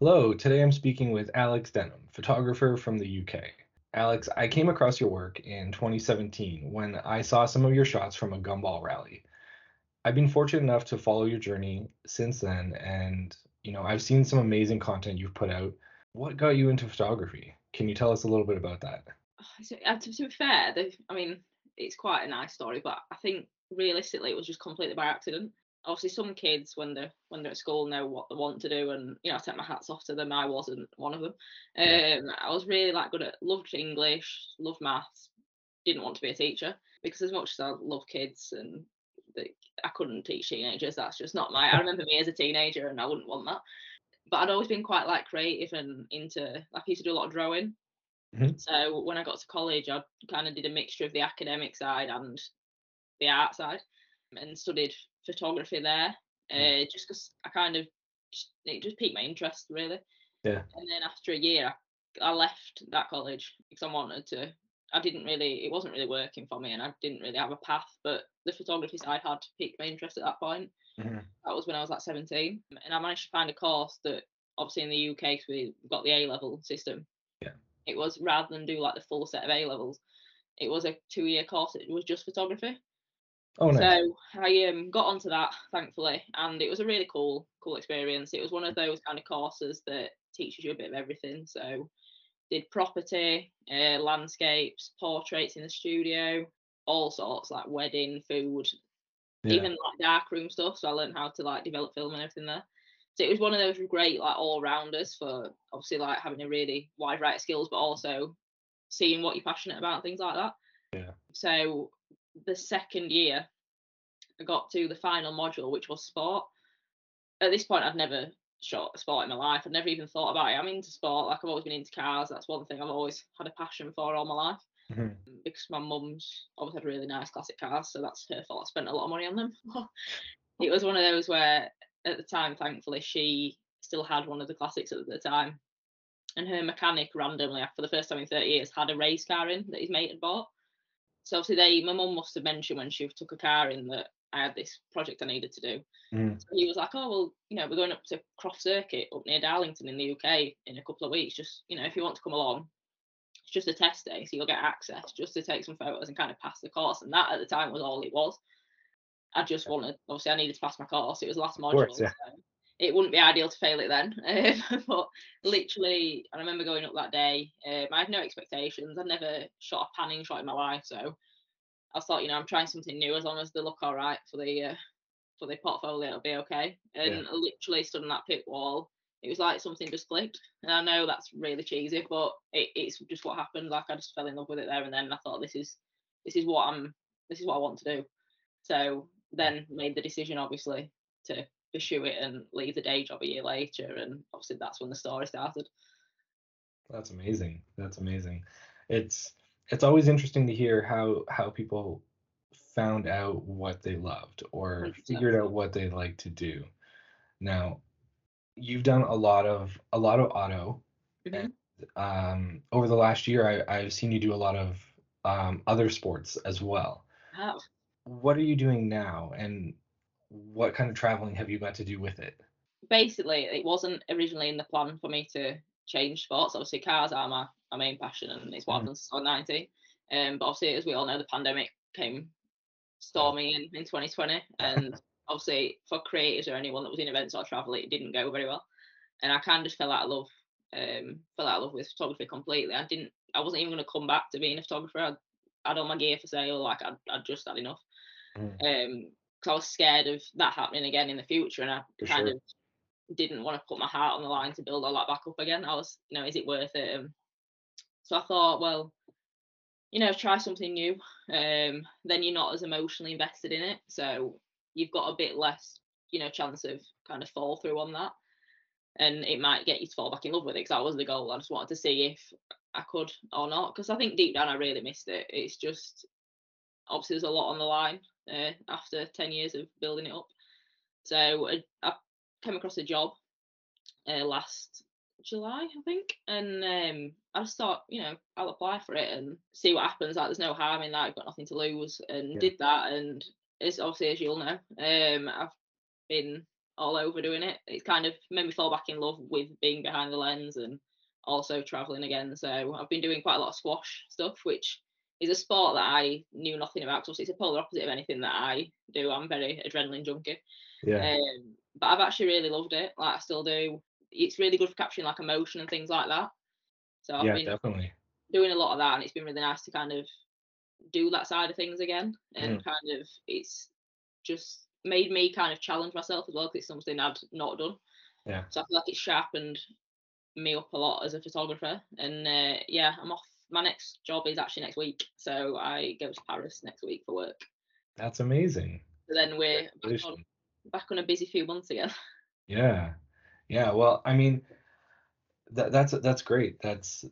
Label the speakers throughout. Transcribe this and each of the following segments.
Speaker 1: Hello, today I'm speaking with Alex Denham, photographer from the UK. Alex, I came across your work in 2017 when I saw some of your shots from a gumball rally. I've been fortunate enough to follow your journey since then, and you know, I've seen some amazing content you've put out. What got you into photography? Can you tell us a little bit about that?
Speaker 2: Uh, to be fair, I mean, it's quite a nice story, but I think realistically it was just completely by accident. Obviously, some kids when they're when they're at school know what they want to do, and you know, I take my hats off to them. I wasn't one of them. Um, I was really like good at loved English, loved maths, didn't want to be a teacher because as much as I love kids and the, I couldn't teach teenagers, that's just not my. I remember me as a teenager, and I wouldn't want that. But I'd always been quite like creative and into like I used to do a lot of drawing.
Speaker 1: Mhm.
Speaker 2: So when I got to college, I kind of did a mixture of the academic side and the art side, and studied photography there.
Speaker 1: Mm.
Speaker 2: Uh, just because I kind of just, it just piqued my interest really.
Speaker 1: Yeah.
Speaker 2: And then after a year, I, I left that college because I wanted to. I didn't really. It wasn't really working for me, and I didn't really have a path. But the photography side had piqued my interest at that point.
Speaker 1: Mhm.
Speaker 2: That was when I was like 17, and I managed to find a course that obviously in the UK, we got the A level system.
Speaker 1: Yeah.
Speaker 2: It was rather than do like the full set of A levels, it was a two year course. It was just photography.
Speaker 1: Oh, nice.
Speaker 2: So I um, got onto that thankfully, and it was a really cool, cool experience. It was one of those kind of courses that teaches you a bit of everything. So did property, uh, landscapes, portraits in the studio, all sorts like wedding, food,
Speaker 1: Yeah.
Speaker 2: even like darkroom stuff. So I learned how to like develop film and everything there. So it was one of those great like all rounders for obviously like having a really wide variety of skills, but also seeing what you're passionate about and things like that.
Speaker 1: Yeah.
Speaker 2: So the second year, I got to the final module, which was sport. At this point, I'd never shot a sport in my life. I'd never even thought about it. I'm into sport. Like I've always been into cars. That's one thing I've always had a passion for all my life.
Speaker 1: Mhm.
Speaker 2: Because my mum's always had really nice classic cars, so that's her fault. I spent a lot of money on them. it was one of those where, at the time, thankfully, she still had one of the classics at the time, and her mechanic randomly, for the first time in 30 years, had a race car in that his mate had bought. So obviously, they, my mum must have mentioned when she took a car in that I had this project I needed to do.
Speaker 1: Mhm.
Speaker 2: So he was like, "Oh well, you know, we're going up to Croft Circuit up near Darlington in the UK in a couple of weeks. Just you know, if you want to come along, it's just a test day, so you'll get access just to take some photos and kind of pass the course. And that at the time was all it was. I just wanted, obviously, I needed to pass my course. It was the last module,
Speaker 1: course, yeah.
Speaker 2: so it wouldn't be ideal to fail it then. Um, but literally, I remember going up that day. Um, I had no expectations. I'd never shot a panning shot in my life, so I thought, you know, I'm trying something new. As long as they look all right for the uh, for the portfolio, it'll be okay. And
Speaker 1: Yeah.
Speaker 2: I literally stood on that pit wall. It was like something just clicked. And I know that's really cheesy, but it, it's just what happened. Like I just fell in love with it there and then. And I thought this is this is what I'm this is what I want to do. So then made the decision obviously to pursue it and leave the day job a year later. And obviously that's when the story started.
Speaker 1: That's amazing. That's amazing. It's it's always interesting to hear how how people found out what they loved or
Speaker 2: 100%.
Speaker 1: figured out what they like to do. Now, you've done a lot of a lot of auto.
Speaker 2: Mhm.
Speaker 1: Um, over the last year, I, I've seen you do a lot of um, other sports as well.
Speaker 2: Have.
Speaker 1: What are you doing now, and what kind of traveling have you got to do with it?
Speaker 2: basically it wasn't originally in the plan for me to change sports. Obviously, cars are my, my main passion and it's what I've
Speaker 1: Mhm.
Speaker 2: done since I 19. Um, but obviously, as we all know, the pandemic came stormy in, in 2020. And obviously, for creators or anyone that was in events or travel, it didn't go very well. And I kind of just fell out of love, um, fell out of love with photography completely. I didn't, I wasn't even going to come back to being a photographer. I'd, I had all my gear for sale, like I'd, I'd just had enough.
Speaker 1: Mhm.
Speaker 2: Um, because I was scared of that happening again in the future, and I
Speaker 1: For
Speaker 2: kind
Speaker 1: sure.
Speaker 2: of didn't want to put my heart on the line to build all that back up again. I was, you know, is it worth it? Um, so I thought, well, you know, try something new. Um, then you're not as emotionally invested in it, so you've got a bit less, you know, chance of kind of fall through on that, and it might get you to fall back in love with it. Because that was the goal. I just wanted to see if I could or not. Because I think deep down I really missed it. It's just obviously there's a lot on the line uh, after 10 years of building it up. So I, I came across a job uh, last July, I think, and um, I just thought, you know, I'll apply for it and see what happens. Like, there's no harm in that. I've got nothing to lose, and
Speaker 1: Yeah.
Speaker 2: did that. And it's obviously, as you'll know, um, I've been all over doing it. It's kind of made me fall back in love with being behind the lens and also traveling again. So I've been doing quite a lot of squash stuff, which is a sport that I knew nothing about because it's a polar opposite of anything that I do. I'm very adrenaline junkie.
Speaker 1: Yeah.
Speaker 2: Um, but I've actually really loved it. Like I still do. It's really good for capturing like emotion and things like that. So I've
Speaker 1: Yeah,
Speaker 2: been
Speaker 1: definitely.
Speaker 2: doing a lot of that, and it's been really nice to kind of do that side of things again,
Speaker 1: Mm.
Speaker 2: and kind of it's just made me kind of challenge myself as well because it's something I'd not done.
Speaker 1: Yeah.
Speaker 2: So I feel like it's sharpened me up a lot as a photographer, and uh, yeah, I'm off. My next job is actually next week, so I go to Paris next week for work.
Speaker 1: That's amazing.
Speaker 2: So then we're back on, back on a busy few months again.
Speaker 1: Yeah. Yeah. Well, I mean, that that's that's great. That's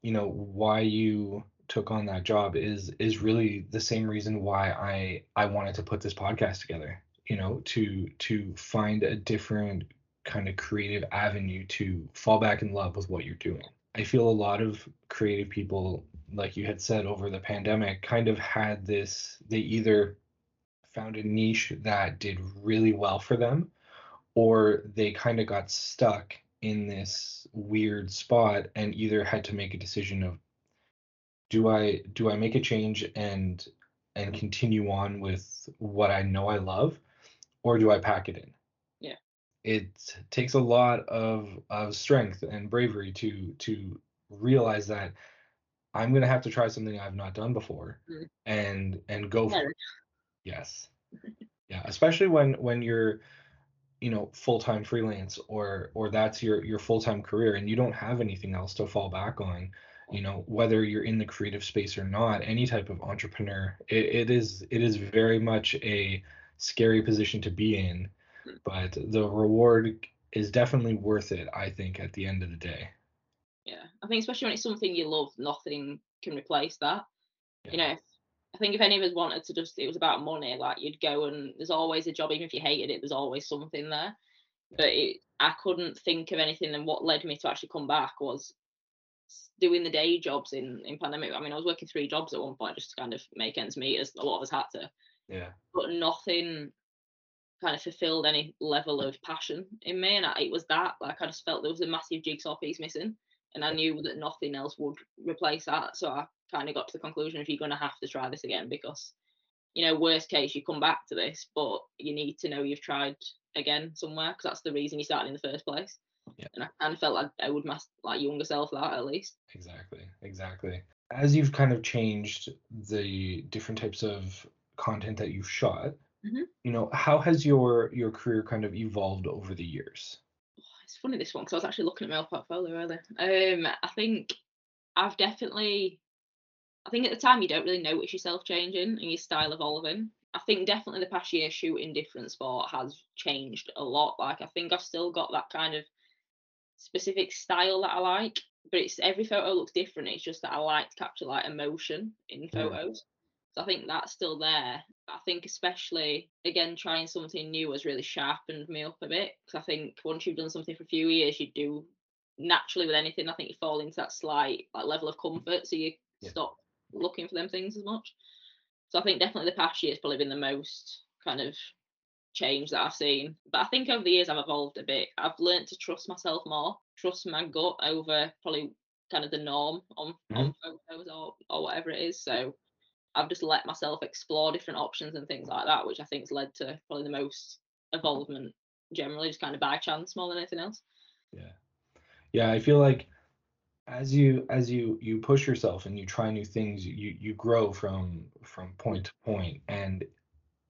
Speaker 1: you know why you took on that job is is really the same reason why I I wanted to put this podcast together. You know, to to find a different kind of creative avenue to fall back in love with what you're doing. I feel a lot of creative people, like you had said over the pandemic, kind of had this, they either found a niche that did really well for them or they kind of got stuck in this weird spot and either had to make a decision of do I do I make a change and and continue on with what I know I love or do I pack it in?
Speaker 2: Yeah.
Speaker 1: It takes a lot of of strength and bravery to to realize that I'm going to have to try something I've not done before
Speaker 2: Mm.
Speaker 1: and and go for it. Yes. Yeah, especially when when you're you know full-time freelance or or that's your your full-time career and you don't have anything else to fall back on you know whether you're in the creative space or not any type of entrepreneur it, it is it is very much a scary position to be in. But the reward is definitely worth it i think at the end of the day
Speaker 2: Yeah, I think especially when it's something you love, nothing can replace that.
Speaker 1: Yeah.
Speaker 2: You know, if, I think if any of us wanted to just, it was about money, like you'd go and there's always a job, even if you hated it, there's always something there. But it, I couldn't think of anything, and what led me to actually come back was doing the day jobs in in pandemic. I mean, I was working three jobs at one point just to kind of make ends meet, as a lot of us had to.
Speaker 1: yeah
Speaker 2: But nothing kind of fulfilled any level of passion in me, and I, it was that. Like I just felt there was a massive jigsaw piece missing and I knew that nothing else would replace that. So I kind of got to the conclusion if you're going to have to try this again because, you know, worst case you come back to this, but you need to know you've tried again somewhere because that's the reason you started in the first place.
Speaker 1: Yeah.
Speaker 2: And I kind of felt like I would my like younger self that at least.
Speaker 1: Exactly, exactly. As you've kind of changed the different types of content that you've shot,
Speaker 2: Mhm.
Speaker 1: you know, how has your your career kind of evolved over the years?
Speaker 2: It's funny this one because I was actually looking at my old portfolio earlier. Um, I think I've definitely, I think at the time you don't really notice yourself changing and your style evolving. I think definitely the past year shooting different sport has changed a lot. Like I think I've still got that kind of specific style that I like, but it's every photo looks different. It's just that I like to capture like emotion in photos. So I think that's still there. I think especially again trying something new has really sharpened me up a bit because I think once you've done something for a few years, you do naturally with anything. I think you fall into that slight like level of comfort, so you
Speaker 1: Yeah.
Speaker 2: stop looking for them things as much. So I think definitely the past year has probably been the most kind of change that I've seen. But I think over the years I've evolved a bit. I've learned to trust myself more, trust my gut over probably kind of the norm on, on mm-hmm. photos or, or whatever it is. So I've just let myself explore different options and things like that, which I think's led to probably the most involvement generally, just kind of by chance more than anything else.
Speaker 1: Yeah. Yeah, I feel like as you as you you push yourself and you try new things, you you grow from from point to point and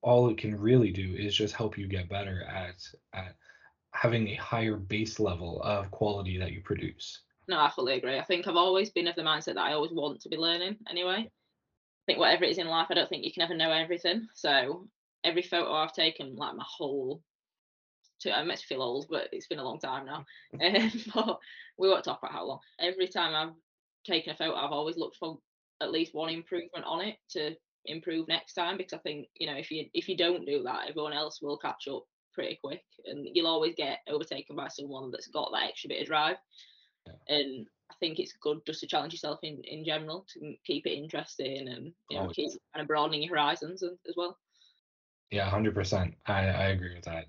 Speaker 1: all it can really do is just help you get better at at having a higher base level of quality that you produce.
Speaker 2: No, I fully agree. I think I've always been of the mindset that I always want to be learning anyway. Think whatever it is in life, I don't think you can ever know everything. So every photo I've taken, like my whole, to, I makes me feel old, but it's been a long time now. Um, but we won't talk about how long. Every time I've taken a photo, I've always looked for at least one improvement on it to improve next time because I think you know if you if you don't do that, everyone else will catch up pretty quick, and you'll always get overtaken by someone that's got that extra bit of drive. And I think it's good just to challenge yourself in in general to keep it interesting and you know
Speaker 1: Always.
Speaker 2: keep kind of broadening your horizons as, well.
Speaker 1: Yeah, 100%. I I agree with that.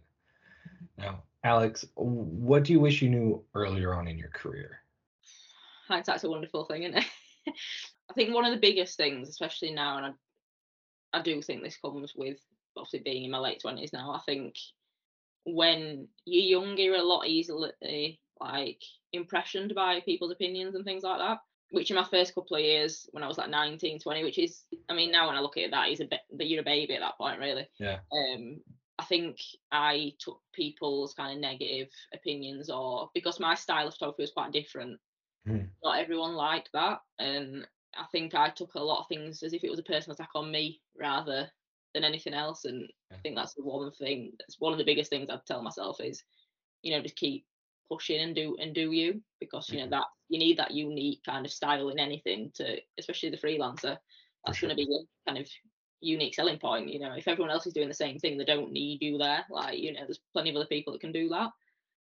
Speaker 1: Now, Alex, what do you wish you knew earlier on in your career?
Speaker 2: Hindsight's a wonderful thing, isn't it? I think one of the biggest things, especially now, and I, I do think this comes with obviously being in my late twenties now. I think when you're younger, you're a lot easily like impressioned by people's opinions and things like that. Which in my first couple of years, when I was like 19, 20, which is, I mean, now when I look at that, he's a bit, you're a baby at that point, really.
Speaker 1: Yeah.
Speaker 2: Um, I think I took people's kind of negative opinions, or because my style of photography was quite different.
Speaker 1: Mm.
Speaker 2: Not everyone liked that, and I think I took a lot of things as if it was a personal attack on me rather than anything else. And I think that's the one thing. That's one of the biggest things I'd tell myself is, you know, just keep pushing and do and do you because you know
Speaker 1: Mhm.
Speaker 2: that you need that unique kind of style in anything to, especially the freelancer. That's
Speaker 1: sure.
Speaker 2: going to be your kind of unique selling point. You know, if everyone else is doing the same thing, they don't need you there. Like you know, there's plenty of other people that can do that.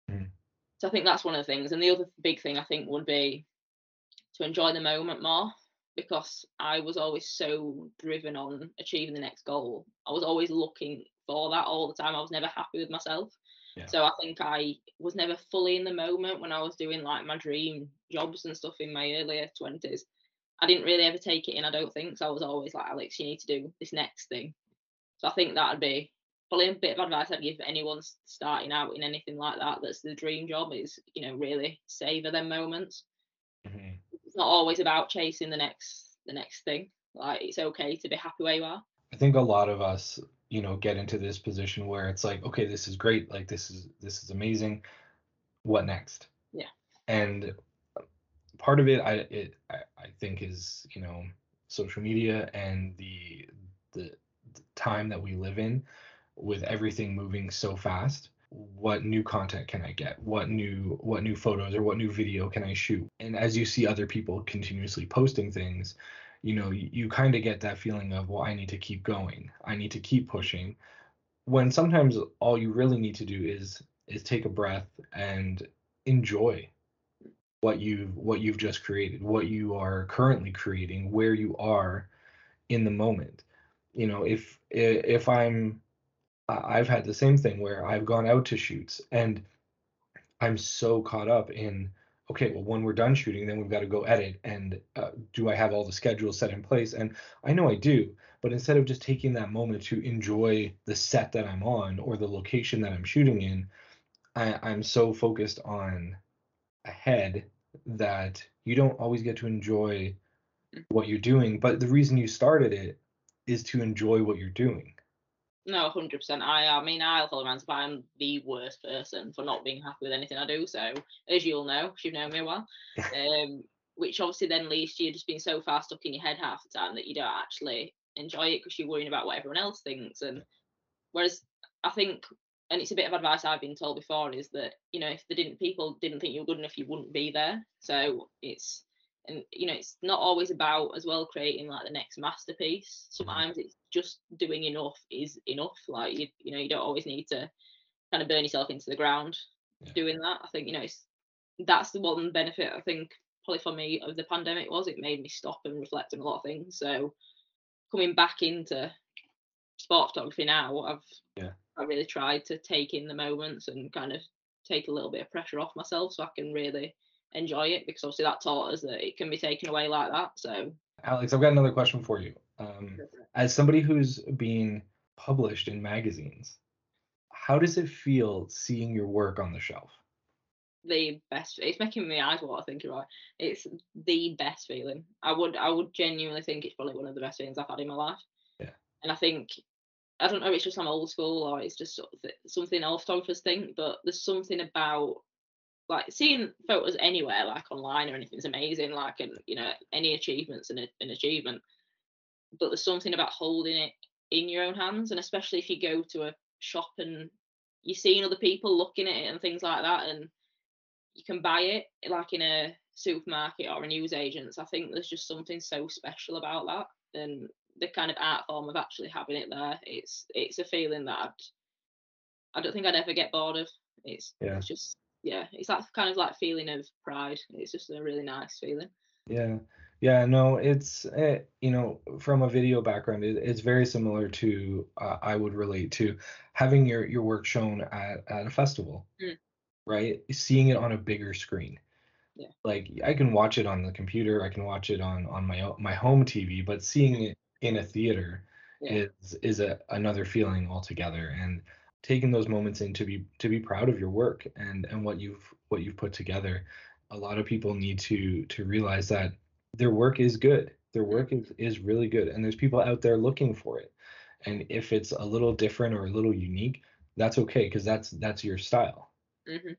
Speaker 1: Mhm.
Speaker 2: So I think that's one of the things. And the other big thing I think would be to enjoy the moment more because I was always so driven on achieving the next goal. I was always looking for that all the time. I was never happy with myself.
Speaker 1: Yeah.
Speaker 2: So I think I was never fully in the moment when I was doing like my dream jobs and stuff in my earlier 20s. I didn't really ever take it in, I don't think. So I was always like, Alex, you need to do this next thing. So I think that would be probably a bit of advice I'd give anyone starting out in anything like that that's the dream job is, you know, really savor them moments
Speaker 1: Mhm.
Speaker 2: it's not always about chasing the next the next thing. Like it's okay to be happy where you are.
Speaker 1: I think a lot of us, you know, get into this position where it's like, okay, this is great, like this is this is amazing. What next?
Speaker 2: Yeah.
Speaker 1: And uh, part of it, I it I, I think is you know social media and the, the the time that we live in, with everything moving so fast. What new content can I get? What new what new photos or what new video can I shoot? And as you see other people continuously posting things, you know you, you kind of get that feeling of well i need to keep going. I need to keep pushing. When sometimes all you really need to do is is take a breath and enjoy what you've what you've just created what you are currently creating where you are in the moment. You know if if i'm i've had the same thing where i've gone out to shoots and i'm so caught up in okay well when we're done shooting then we've got to go edit and uh, do i have all the schedules set in place? And i know i do but instead of just taking that moment to enjoy the set that i'm on or the location that i'm shooting in I, i'm so focused on ahead that you don't always get to enjoy what you're doing. But the reason you started it is to enjoy what you're doing
Speaker 2: No, hundred percent. I I mean I'll hold around I'm the worst person for not being happy with anything I do. So as you'll know, 'cause you've known me a while. Um which obviously then leads to you just being so far stuck in your head half the time that you don't actually enjoy it because you're worrying about what everyone else thinks. And whereas I think and it's a bit of advice I've been told before is that, you know, if they didn't people didn't think you were good enough, you wouldn't be there. So it's and you know it's not always about as well creating like the next masterpiece. Mm-hmm. Sometimes it's just doing enough is enough. Like you you know you don't always need to kind of burn yourself into the ground
Speaker 1: Yeah.
Speaker 2: doing that. I think you know it's that's the one benefit i think probably for me of the pandemic was it made me stop and reflect on a lot of things. So coming back into sport photography now i've
Speaker 1: Yeah.
Speaker 2: i really tried to take in the moments and kind of take a little bit of pressure off myself so i can really enjoy it because obviously that taught us that it can be taken away like that. So
Speaker 1: alex i've got another question for you um, as somebody who's being published in magazines how does it feel seeing your work on the shelf
Speaker 2: the best it's making my eyes water thinking about it. It's the best feeling. I would I would genuinely think it's probably one of the best feelings I've had in my life.
Speaker 1: Yeah.
Speaker 2: And I think I don't know if it's just I'm old school or it's just sort of th- something all photographers think, but there's something about like seeing photos anywhere, like online or anything, is amazing. Like and you know any achievements and an achievement, but there's something about holding it in your own hands, and especially if you go to a shop and you're seeing other people looking at it and things like that, and you can buy it like in a supermarket or a newsagent's. I think there's just something so special about that, and the kind of art form of actually having it there. It's it's a feeling that I'd, I don't think I'd ever get bored of. It's
Speaker 1: Yeah.
Speaker 2: it's just yeah, it's that kind of like feeling of pride. It's just a really nice feeling.
Speaker 1: Yeah, Yeah, no, it's eh, you know from a video background, it, it's very similar to uh, I would relate to having your your work shown at at a festival,
Speaker 2: Mm,
Speaker 1: right? Seeing it on a bigger screen.
Speaker 2: yeah,
Speaker 1: Like I can watch it on the computer, I can watch it on on my my home TV, but seeing it in a theater
Speaker 2: yeah,
Speaker 1: is is a another feeling altogether. And taking those moments in to be to be proud of your work and and what you've what you've put together. A lot of people need to to realize that their work is good. Their
Speaker 2: mm,
Speaker 1: work is is really good, and there's people out there looking for it. And if it's a little different or a little unique, that's okay because that's that's your style.
Speaker 2: mhm.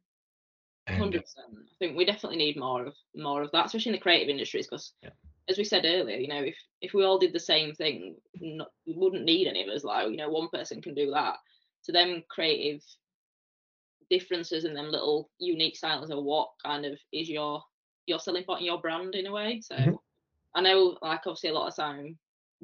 Speaker 1: And
Speaker 2: 100%. I think we definitely need more of more of that, especially in the creative industries, because
Speaker 1: yeah,
Speaker 2: as we said earlier, you know, if if we all did the same thing, no, we wouldn't need any of us. Like, you know, one person can do that. So them creative differences and them little unique styles are what kind of is your your selling point and your brand in a way. So mm-hmm. I know, like, obviously, a lot of time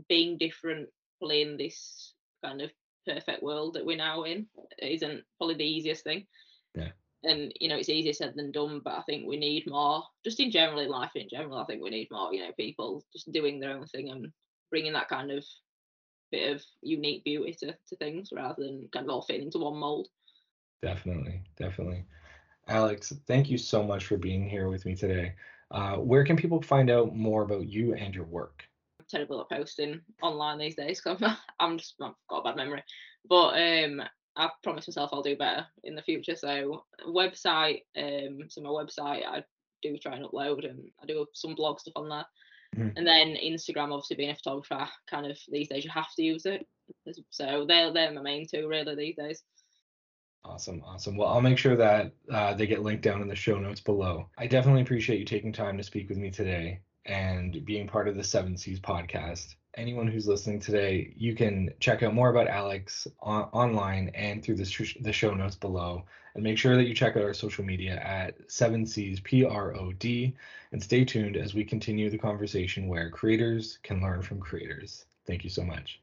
Speaker 2: being different, playing this kind of perfect world that we're now in, isn't probably the easiest thing.
Speaker 1: Yeah,
Speaker 2: and you know it's easier said than done but i think we need more just in general in life in general i think we need more you know people just doing their own thing and bringing that kind of bit of unique beauty to, to things rather than kind of all fitting into one mold
Speaker 1: definitely, definitely. Alex, thank you so much for being here with me today. Uh, where can people find out more about you and your work?
Speaker 2: I'm terrible at posting online these days 'cause I'm, I'm just i've got a bad memory but um i've promised myself i'll do better in the future so website um so my website i do try and upload and i do some blog stuff on there
Speaker 1: Mhm.
Speaker 2: And then Instagram, obviously being a photographer, kind of these days you have to use it. So they're they're my main two really these days.
Speaker 1: Awesome, awesome. Well, I'll make sure that uh, they get linked down in the show notes below. I definitely appreciate you taking time to speak with me today and being part of the Seven Seas podcast. Anyone who's listening today, you can check out more about Alex on- online and through the, sh- the show notes below. And make sure that you check out our social media at Seven Seas P R O D. And stay tuned as we continue the conversation where creators can learn from creators. Thank you so much.